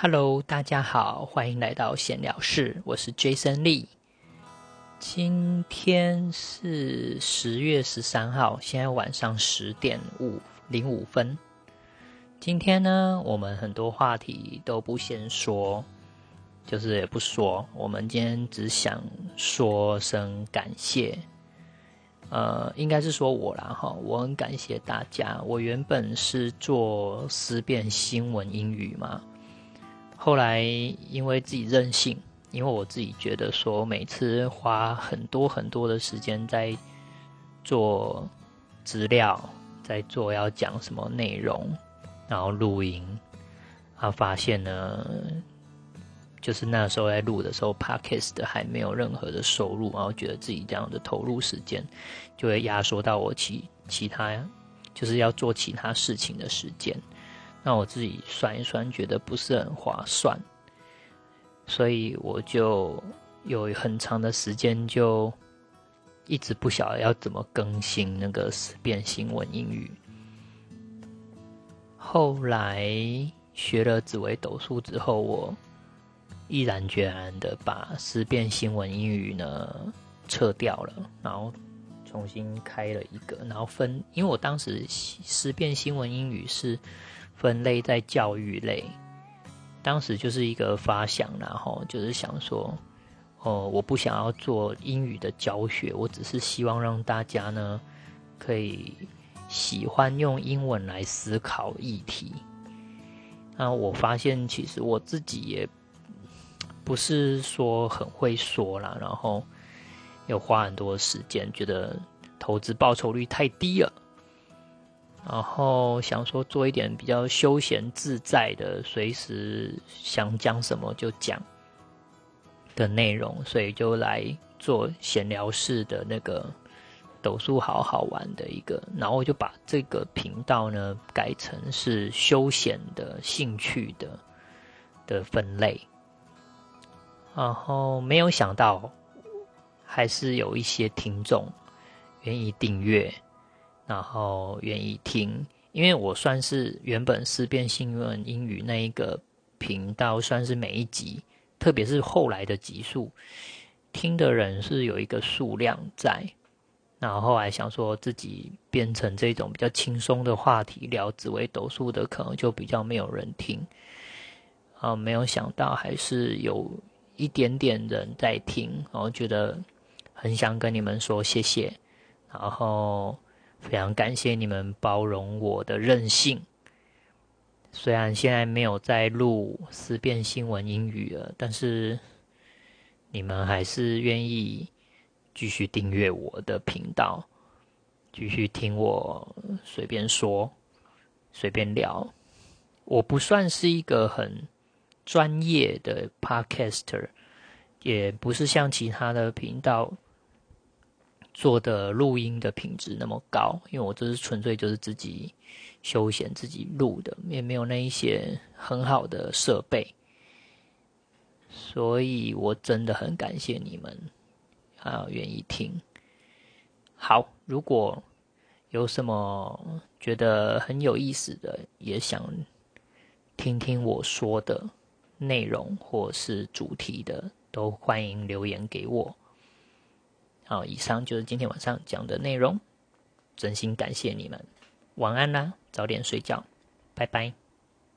Hello，大家好，欢迎来到闲聊室，我是 Jason Lee。今天是十月十三号，现在晚上十点五零五分。今天呢，我们很多话题都不先说，就是也不说，我们今天只想说声感谢。呃，应该是说我啦哈，我很感谢大家。我原本是做思辨新闻英语嘛。后来因为自己任性，因为我自己觉得说每次花很多很多的时间在做资料，在做要讲什么内容，然后录音，啊，发现呢，就是那时候在录的时候，Podcast 还没有任何的收入，然后觉得自己这样的投入时间，就会压缩到我其其他就是要做其他事情的时间。那我自己算一算，觉得不是很划算，所以我就有很长的时间就一直不晓得要怎么更新那个思辨新闻英语。后来学了紫微斗数之后，我毅然决然的把思辨新闻英语呢撤掉了，然后重新开了一个，然后分，因为我当时思辨新闻英语是。分类在教育类，当时就是一个发想，然后就是想说，哦，我不想要做英语的教学，我只是希望让大家呢可以喜欢用英文来思考议题。那我发现其实我自己也不是说很会说啦，然后又花很多时间，觉得投资报酬率太低了。然后想说做一点比较休闲自在的，随时想讲什么就讲的内容，所以就来做闲聊式的那个抖数好好玩的一个，然后就把这个频道呢改成是休闲的兴趣的的分类，然后没有想到还是有一些听众愿意订阅。然后愿意听，因为我算是原本思辨新闻英语那一个频道，算是每一集，特别是后来的集数，听的人是有一个数量在。然后后来想说自己变成这种比较轻松的话题，聊紫微斗数的，可能就比较没有人听。啊，没有想到还是有一点点人在听，然后觉得很想跟你们说谢谢，然后。非常感谢你们包容我的任性。虽然现在没有在录思辨新闻英语了，但是你们还是愿意继续订阅我的频道，继续听我随便说、随便聊。我不算是一个很专业的 podcaster，也不是像其他的频道。做的录音的品质那么高，因为我这是纯粹就是自己休闲自己录的，也没有那一些很好的设备，所以我真的很感谢你们啊，愿意听。好，如果有什么觉得很有意思的，也想听听我说的内容或是主题的，都欢迎留言给我。好，以上就是今天晚上讲的内容。真心感谢你们，晚安啦，早点睡觉，拜拜。